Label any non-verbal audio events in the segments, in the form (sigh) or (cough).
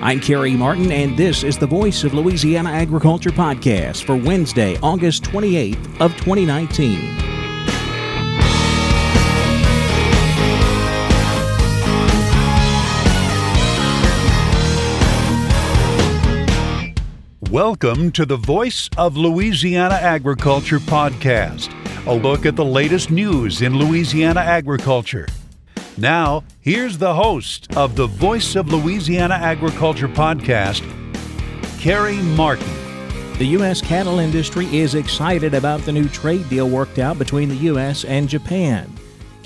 I'm Kerry Martin, and this is the Voice of Louisiana Agriculture podcast for Wednesday, August 28th of 2019. Welcome to the Voice of Louisiana Agriculture podcast, a look at the latest news in Louisiana agriculture. Now, here's the host of the Voice of Louisiana Agriculture podcast, Kerry Martin. The U.S. cattle industry is excited about the new trade deal worked out between the U.S. and Japan.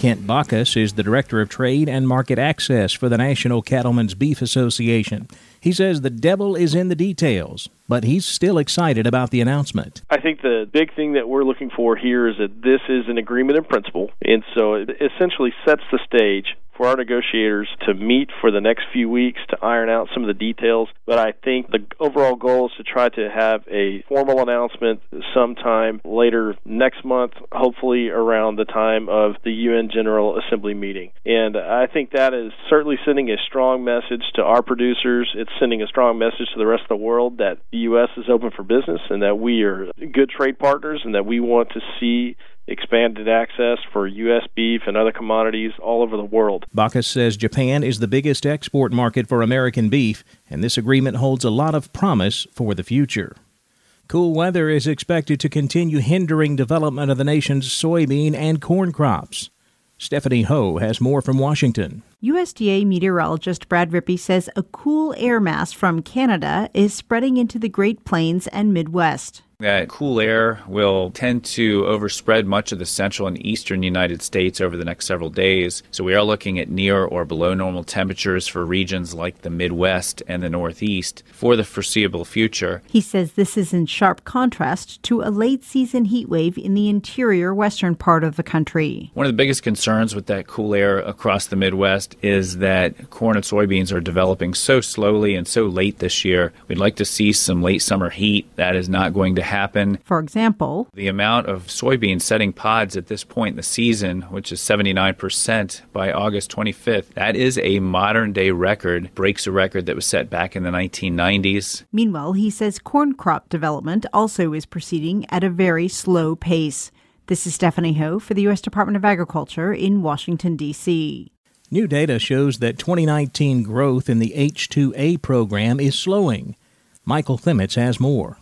Kent Bacus is the Director of Trade and Market Access for the National Cattlemen's Beef Association. He says the devil is in the details, but he's still excited about the announcement. I think the big thing that we're looking for here is that this is an agreement in principle, and so it essentially sets the stage for our negotiators to meet for the next few weeks to iron out some of the details. But I think the overall goal is to try to have a formal announcement sometime later next month, hopefully around the time of the UN General Assembly meeting. And I think that is certainly sending a strong message to our producers. It's sending a strong message to the rest of the world that the U.S. is open for business and that we are good trade partners and that we want to see expanded access for U.S. beef and other commodities all over the world. Bacus says Japan is the biggest export market for American beef, and this agreement holds a lot of promise for the future. Cool weather is expected to continue hindering development of the nation's soybean and corn crops. Stephanie Ho has more from Washington. USDA meteorologist Brad Rippey says a cool air mass from Canada is spreading into the Great Plains and Midwest. That cool air will tend to overspread much of the central and eastern United States over the next several days. So we are looking at near or below normal temperatures for regions like the Midwest and the Northeast for the foreseeable future. He says this is in sharp contrast to a late season heat wave in the interior western part of the country. One of the biggest concerns with that cool air across the Midwest is that corn and soybeans are developing so slowly and so late this year. We'd like to see some late summer heat. That is not going to happen. For example, the amount of soybeans setting pods at this point in the season, which is 79% by August 25th, that is a modern day record, breaks a record that was set back in the 1990s. Meanwhile, he says corn crop development also is proceeding at a very slow pace. This is Stephanie Ho for the U.S. Department of Agriculture in Washington, D.C. New data shows that 2019 growth in the H2A program is slowing. Michael Clements has more.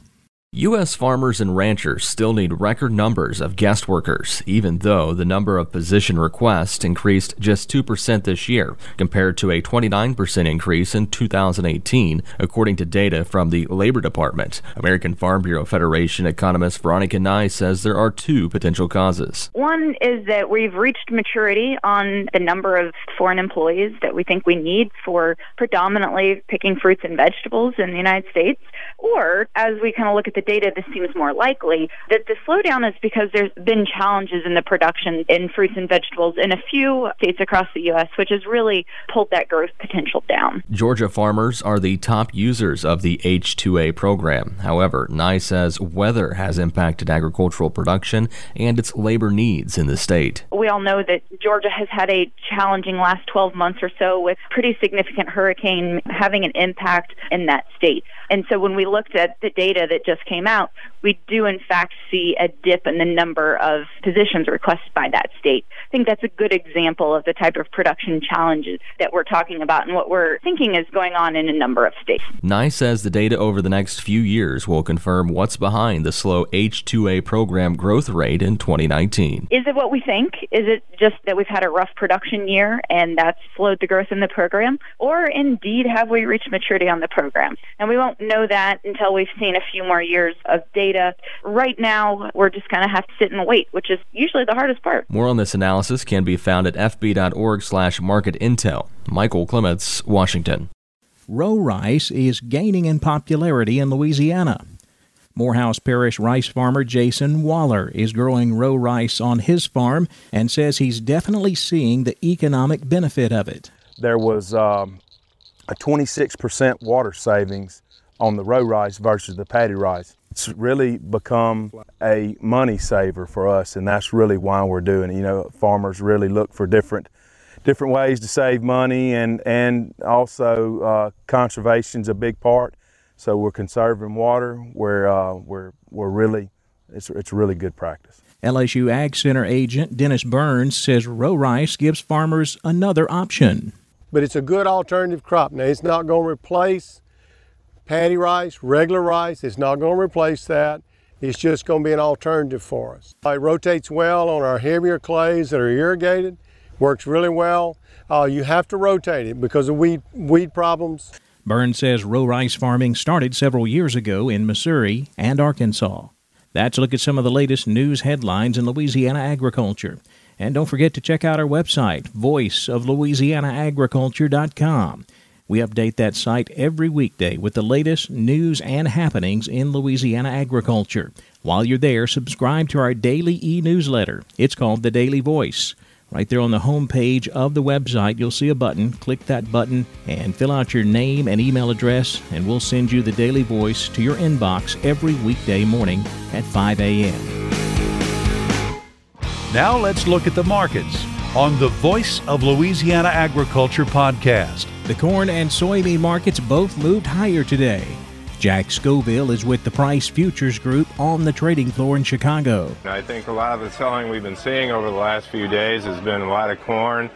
U.S. farmers and ranchers still need record numbers of guest workers, even though the number of position requests increased just 2% this year, compared to a 29% increase in 2018, according to data from the Labor Department. American Farm Bureau Federation economist Veronica Nigh says there are two potential causes. One is that we've reached maturity on the number of foreign employees that we think we need for predominantly picking fruits and vegetables in the United States. Or, as we kind of look at the the data, this seems more likely that the slowdown is because there's been challenges in the production in fruits and vegetables in a few states across the U.S., which has really pulled that growth potential down. Georgia farmers are the top users of the H2A program. However, Nigh says weather has impacted agricultural production and its labor needs in the state. We all know that Georgia has had a challenging last 12 months or so with pretty significant hurricane having an impact in that state. And so when we looked at the data that just came out, we do in fact see a dip in the number of positions requested by that state. I think that's a good example of the type of production challenges that we're talking about and what we're thinking is going on in a number of states. Nigh says the data over the next few years will confirm what's behind the slow H2A program growth rate in 2019. Is it what we think? Is it just that we've had a rough production year and that's slowed the growth in the program? Or indeed have we reached maturity on the program? And we won't know that until we've seen a few more years of data. Right now, we're just going to have to sit and wait, which is usually the hardest part. More on this analysis can be found at fb.org slash market intel. Michael Clements, Washington. Row rice is gaining in popularity in Louisiana. Morehouse Parish rice farmer Jason Waller is growing row rice on his farm and says he's definitely seeing the economic benefit of it. There was um, a 26% water savings on the row rice versus the paddy rice. It's really become a money saver for us, and that's really why we're doing it. You know, farmers really look for different different ways to save money, and and also uh, conservation's a big part. So we're conserving water. We're uh, we're we're really it's it's really good practice. LSU Ag Center agent Dennis Burns says row rice gives farmers another option. But it's a good alternative crop. Now it's not going to replace paddy rice, regular rice. It's not going to replace that. It's just going to be an alternative for us. It rotates well on our heavier clays that are irrigated. Works really well. Uh, you have to rotate it because of weed weed problems. Burns says row rice farming started several years ago in Missouri and Arkansas. That's a look at some of the latest news headlines in Louisiana agriculture. And don't forget to check out our website, voiceoflouisianaagriculture.com. We update that site every weekday with the latest news and happenings in Louisiana agriculture. While you're there, subscribe to our daily e newsletter. It's called The Daily Voice. Right there on the home page of the website, you'll see a button. Click that button and fill out your name and email address, and we'll send you the Daily Voice to your inbox every weekday morning at 5 a.m. Now let's look at the markets on the Voice of Louisiana Agriculture podcast. The corn and soybean markets both moved higher today. Jack Scoville is with the Price Futures Group on the trading floor in Chicago. I think a lot of the selling we've been seeing over the last few days has been a lot of corn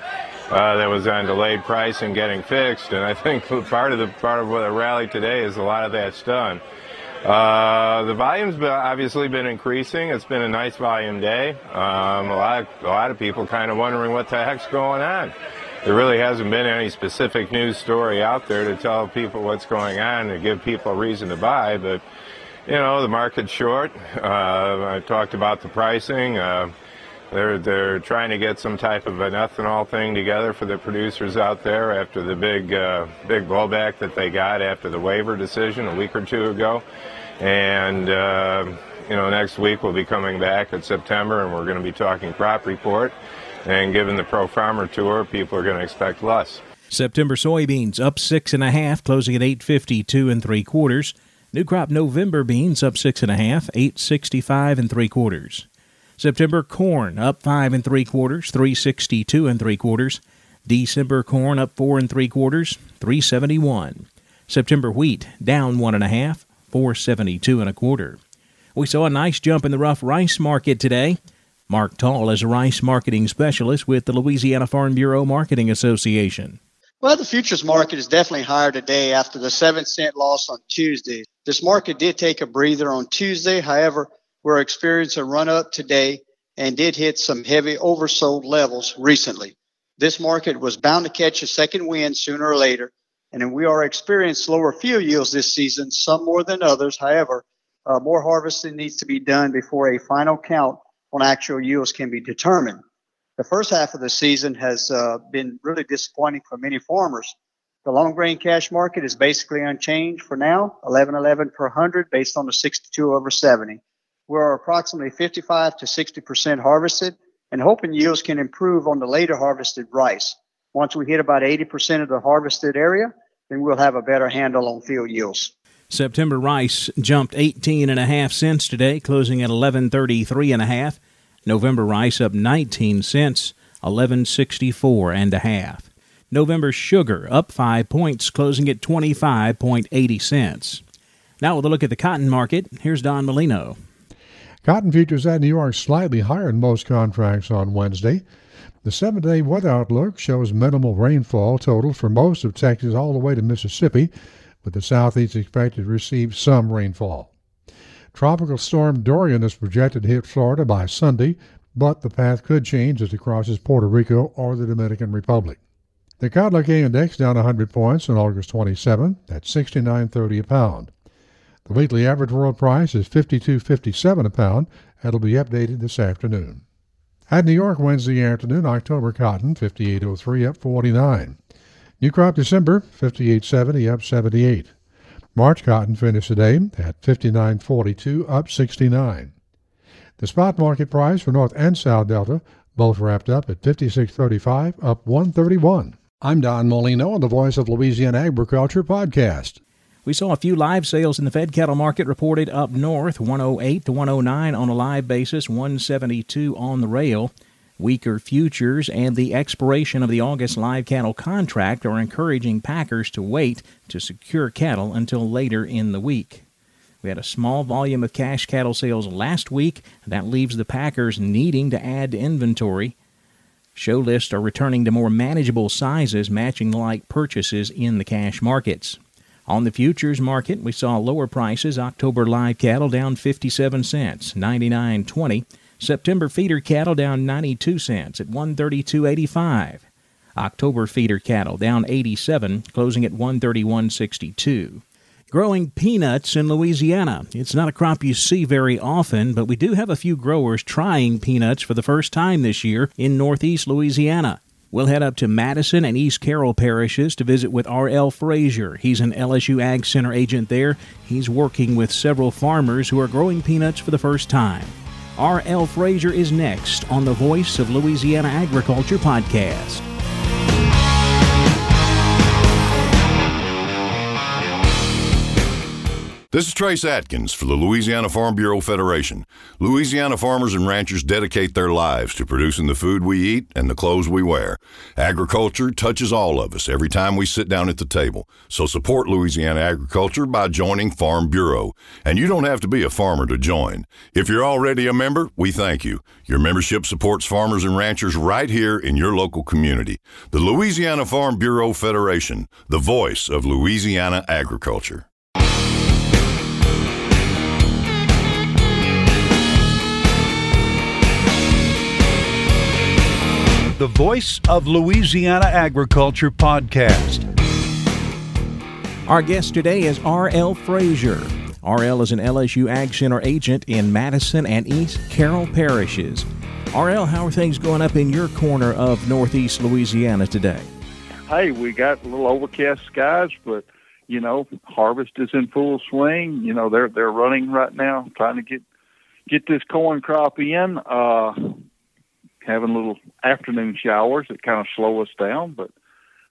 uh, that was on delayed pricing getting fixed, and I think (laughs) part of the part of what the rally today is a lot of that's done. Uh, the volume's been, obviously been increasing. It's been a nice volume day. Um, a lot, of, a lot of people kind of wondering what the heck's going on there really hasn't been any specific news story out there to tell people what's going on and give people a reason to buy. But you know, the market's short. Uh, I talked about the pricing. Uh, they're they're trying to get some type of an ethanol thing together for the producers out there after the big uh, big blowback that they got after the waiver decision a week or two ago, and. Uh, you know, next week we'll be coming back in September and we're going to be talking crop report. And given the Pro Farmer Tour, people are going to expect less. September soybeans up six and a half, closing at eight fifty two and three quarters. New crop November beans up six and a half, eight sixty five and three quarters. September corn up five and three quarters, three sixty two and three quarters. December corn up four and three quarters, three seventy one. September wheat down one and a half, four seventy two and a quarter. We saw a nice jump in the rough rice market today. Mark Tall is a rice marketing specialist with the Louisiana Farm Bureau Marketing Association. Well, the futures market is definitely higher today after the 7 cent loss on Tuesday. This market did take a breather on Tuesday. However, we're experiencing a run up today and did hit some heavy oversold levels recently. This market was bound to catch a second wind sooner or later, and we are experiencing lower fuel yields this season, some more than others. However, uh, more harvesting needs to be done before a final count on actual yields can be determined. The first half of the season has uh, been really disappointing for many farmers. The long grain cash market is basically unchanged for now, 11.11 per hundred based on the 62 over 70. We're approximately 55 to 60 percent harvested, and hoping yields can improve on the later harvested rice. Once we hit about 80 percent of the harvested area, then we'll have a better handle on field yields. September rice jumped 18 and a half cents today, closing at 11.33 and a half. November rice up 19 cents, 11.64 and a half. November sugar up 5 points, closing at 25.80 cents. Now with a look at the cotton market, here's Don Molino. Cotton futures at New York slightly higher than most contracts on Wednesday. The seven day weather outlook shows minimal rainfall total for most of Texas all the way to Mississippi with the southeast is expected to receive some rainfall. Tropical storm Dorian is projected to hit Florida by Sunday, but the path could change as it crosses Puerto Rico or the Dominican Republic. The Cadlex index down 100 points on August 27 at 69.30 a pound. The weekly average world price is 52.57 a pound. That'll be updated this afternoon. At New York Wednesday afternoon, October cotton 58.03 up 49. New crop December, 58.70, up 78. March cotton finished today at 59.42, up 69. The spot market price for North and South Delta both wrapped up at 56.35, up 131. I'm Don Molino on the Voice of Louisiana Agriculture podcast. We saw a few live sales in the fed cattle market reported up north, 108 to 109 on a live basis, 172 on the rail. Weaker futures and the expiration of the August live cattle contract are encouraging packers to wait to secure cattle until later in the week. We had a small volume of cash cattle sales last week. That leaves the packers needing to add to inventory. Show lists are returning to more manageable sizes, matching like purchases in the cash markets. On the futures market, we saw lower prices. October live cattle down 57 cents, 99.20. September feeder cattle down 92 cents at 132.85. October feeder cattle down 87, closing at 131.62 growing peanuts in Louisiana. It's not a crop you see very often, but we do have a few growers trying peanuts for the first time this year in northeast Louisiana. We'll head up to Madison and East Carroll parishes to visit with R.L. Frazier. He's an LSU Ag Center agent there. He's working with several farmers who are growing peanuts for the first time. R.L. Frazier is next on the Voice of Louisiana Agriculture podcast. This is Trace Adkins for the Louisiana Farm Bureau Federation. Louisiana farmers and ranchers dedicate their lives to producing the food we eat and the clothes we wear. Agriculture touches all of us every time we sit down at the table. So support Louisiana agriculture by joining Farm Bureau. And you don't have to be a farmer to join. If you're already a member, we thank you. Your membership supports farmers and ranchers right here in your local community. The Louisiana Farm Bureau Federation, the voice of Louisiana agriculture. The Voice of Louisiana Agriculture podcast. Our guest today is R.L. Frazier. RL is an LSU Ag Center agent in Madison and East Carroll parishes. RL, how are things going up in your corner of northeast Louisiana today? Hey, we got a little overcast skies, but you know, harvest is in full swing. You know, they're they're running right now, trying to get get this corn crop in. Uh, having little afternoon showers that kind of slow us down, but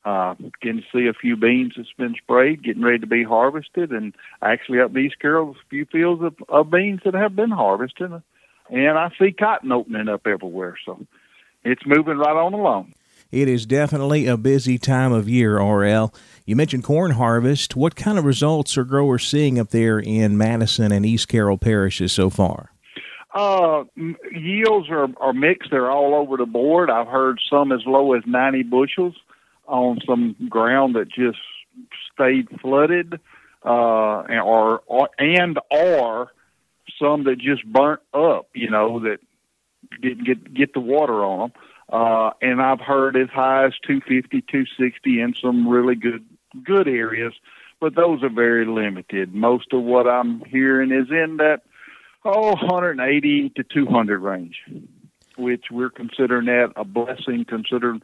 uh, getting to see a few beans that's been sprayed, getting ready to be harvested, and actually up East Carroll, a few fields of, of beans that have been harvested, and I see cotton opening up everywhere. So it's moving right on along. It is definitely a busy time of year, RL. You mentioned corn harvest. What kind of results are growers seeing up there in Madison and East Carroll parishes so far? Uh, yields are, are mixed. They're all over the board. I've heard some as low as 90 bushels on some ground that just stayed flooded, uh, or, or and or some that just burnt up. You know that didn't get get the water on them. Uh, and I've heard as high as 250, 260 in some really good good areas, but those are very limited. Most of what I'm hearing is in that oh, 180 to 200 range, which we're considering that a blessing considering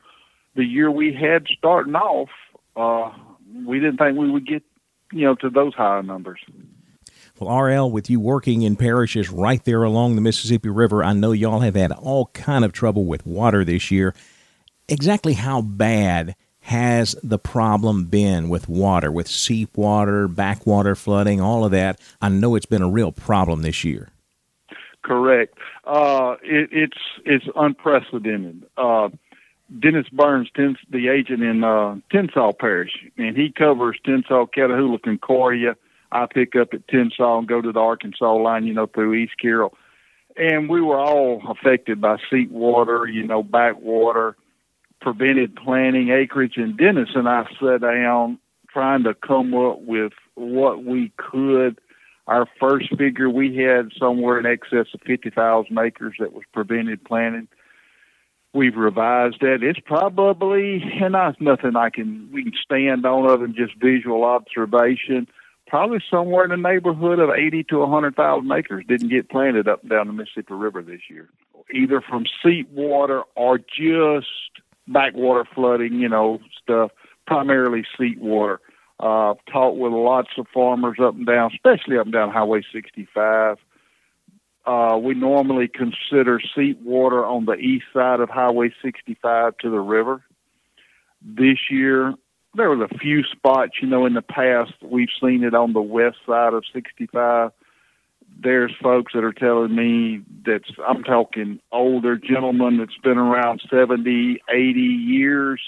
the year we had starting off. Uh, we didn't think we would get, you know, to those high numbers. Well, RL, with you working in parishes right there along the Mississippi River, I know y'all have had all kind of trouble with water this year. Exactly how bad has the problem been with water, with seep water, backwater flooding, all of that? I know it's been a real problem this year. Correct. Uh, it, it's it's unprecedented. Uh, Dennis Burns, the agent in uh, Tensas Parish, and he covers Tensas, Catahoula, Concordia. I pick up at Tensas and go to the Arkansas line, you know, through East Carroll. And we were all affected by seep water, you know, backwater, prevented planting acreage. in Dennis and I sat down trying to come up with what we could. Our first figure, we had somewhere in excess of 50,000 acres that was prevented planting. We've revised that. It's probably, and that's nothing I can, we can stand on other than just visual observation. Probably somewhere in the neighborhood of 80 to 100,000 acres didn't get planted up and down the Mississippi River this year, either from seep water or just backwater flooding, you know, stuff, primarily seep water. Uh, talked with lots of farmers up and down, especially up and down Highway 65. Uh, we normally consider seep water on the east side of Highway 65 to the river. This year, there was a few spots, you know, in the past we've seen it on the west side of 65. There's folks that are telling me that's I'm talking older gentlemen that's been around 70, 80 years.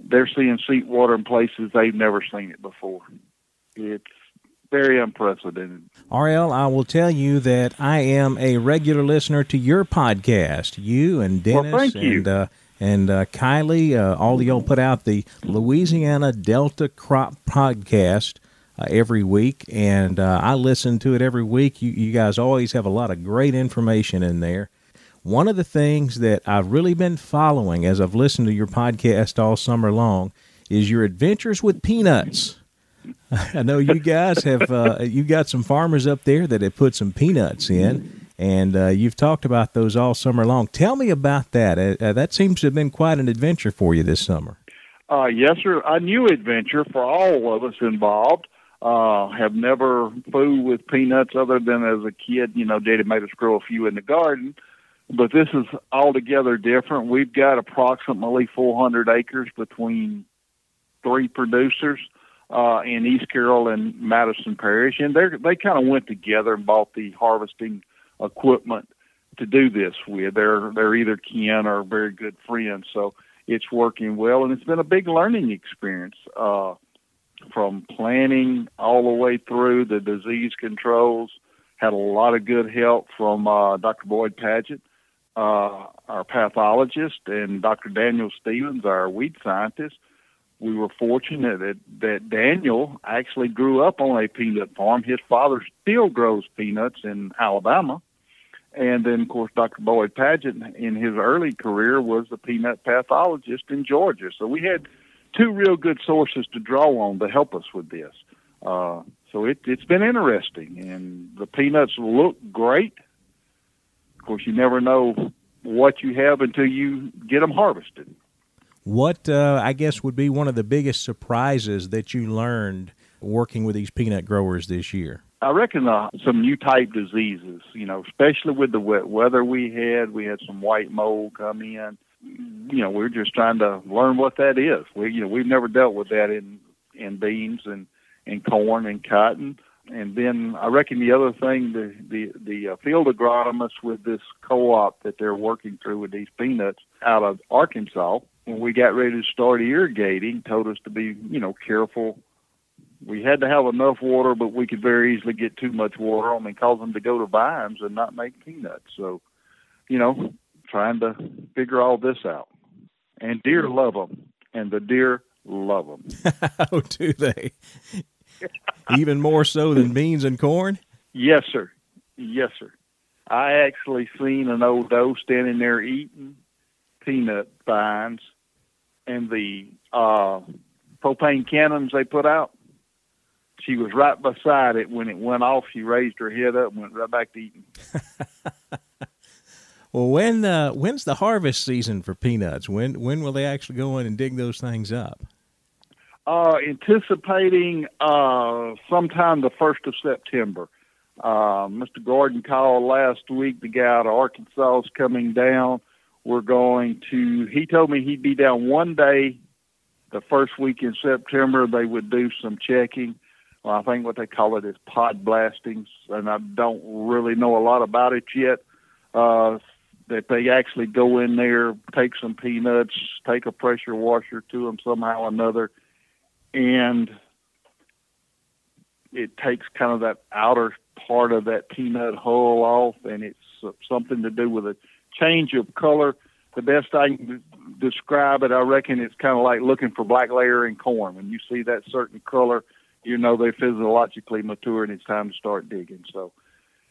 They're seeing seep water in places they've never seen it before. It's very unprecedented. RL, I will tell you that I am a regular listener to your podcast. You and Dennis well, you. and uh, and uh, Kylie, uh, all of y'all put out the Louisiana Delta Crop Podcast uh, every week, and uh, I listen to it every week. You, you guys always have a lot of great information in there. One of the things that I've really been following as I've listened to your podcast all summer long is your adventures with peanuts. (laughs) I know you guys have uh, you got some farmers up there that have put some peanuts in, and uh, you've talked about those all summer long. Tell me about that. Uh, uh that seems to have been quite an adventure for you this summer. Uh, yes, sir. A new adventure for all of us involved. Uh, have never fooled with peanuts other than as a kid. You know, Daddy made us grow a few in the garden. But this is altogether different. We've got approximately 400 acres between three producers uh, in East Carroll and Madison Parish, and they they kind of went together and bought the harvesting equipment to do this with. They're they're either kin or very good friends, so it's working well, and it's been a big learning experience. Uh, from planning all the way through the disease controls, had a lot of good help from uh, Dr. Boyd Padgett, uh, our pathologist, and Dr. Daniel Stevens, our weed scientist we were fortunate that, that Daniel actually grew up on a peanut farm. His father still grows peanuts in Alabama. And then, of course, Dr. Boyd Padgett in his early career was a peanut pathologist in Georgia. So we had two real good sources to draw on to help us with this. Uh, so it, it's been interesting, and the peanuts look great. Of course, you never know what you have until you get them harvested. What uh, I guess would be one of the biggest surprises that you learned working with these peanut growers this year? I reckon uh, some new type diseases, you know, especially with the wet weather we had. We had some white mold come in. You know, we're just trying to learn what that is. We, you know, we've never dealt with that in in beans and and corn and cotton. And then I reckon the other thing, the the the uh, field agronomists with this co-op that they're working through with these peanuts out of Arkansas, when we got ready to start irrigating, told us to be, you know, careful. We had to have enough water, but we could very easily get too much water on and cause them to go to vines and not make peanuts. So, you know, trying to figure all this out. And deer love them, and the deer love them. (laughs) oh, do they? Even more so than beans and corn? Yes, sir. Yes, sir. I actually seen an old doe standing there eating peanut vines and the uh, propane cannons they put out. She was right beside it when it went off. She raised her head up and went right back to eating. (laughs) well, when uh, when's the harvest season for peanuts? When when will they actually go in and dig those things up? Uh, anticipating uh, sometime the first of September. Uh, Mr. Gordon called last week. The guy out of Arkansas is coming down we're going to, he told me he'd be down one day the first week in September. They would do some checking. Well, I think what they call it is pod blastings, and I don't really know a lot about it yet. Uh, that they actually go in there, take some peanuts, take a pressure washer to them somehow or another, and it takes kind of that outer part of that peanut hull off, and it's something to do with a change of color. The best I can describe it, I reckon it's kind of like looking for black layer in corn. When you see that certain color, you know they're physiologically mature and it's time to start digging. So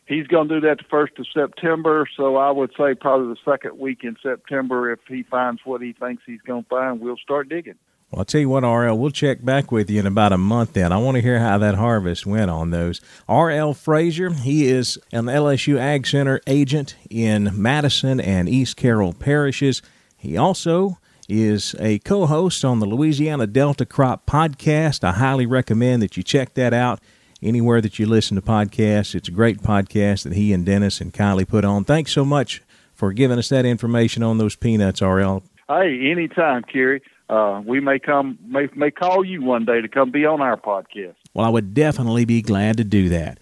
he's going to do that the first of September. So I would say probably the second week in September, if he finds what he thinks he's going to find, we'll start digging. Well, I'll tell you what, RL, we'll check back with you in about a month then. I want to hear how that harvest went on those. RL Frazier, he is an LSU Ag Center agent in Madison and East Carroll parishes. He also is a co host on the Louisiana Delta Crop podcast. I highly recommend that you check that out anywhere that you listen to podcasts. It's a great podcast that he and Dennis and Kylie put on. Thanks so much for giving us that information on those peanuts, RL. Hey, anytime, Kerry uh, we may come may may call you one day to come be on our podcast. Well, I would definitely be glad to do that.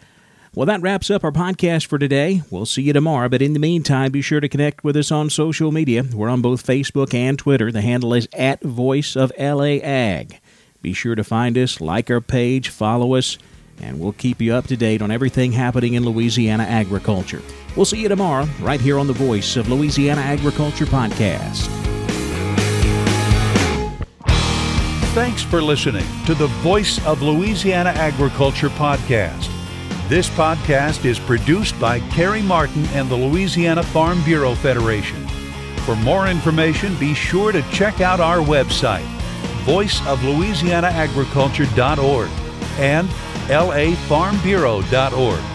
Well, that wraps up our podcast for today. We'll see you tomorrow, but in the meantime, be sure to connect with us on social media. We're on both Facebook and Twitter. The handle is at Voice of LA Ag. Be sure to find us, like our page, follow us, and we'll keep you up to date on everything happening in Louisiana agriculture. We'll see you tomorrow, right here on the Voice of Louisiana Agriculture podcast. Thanks for listening to the Voice of Louisiana Agriculture podcast. This podcast is produced by Kerry Martin and the Louisiana Farm Bureau Federation. For more information, be sure to check out our website voiceoflouisianaagriculture.org and lafarmbureau.org.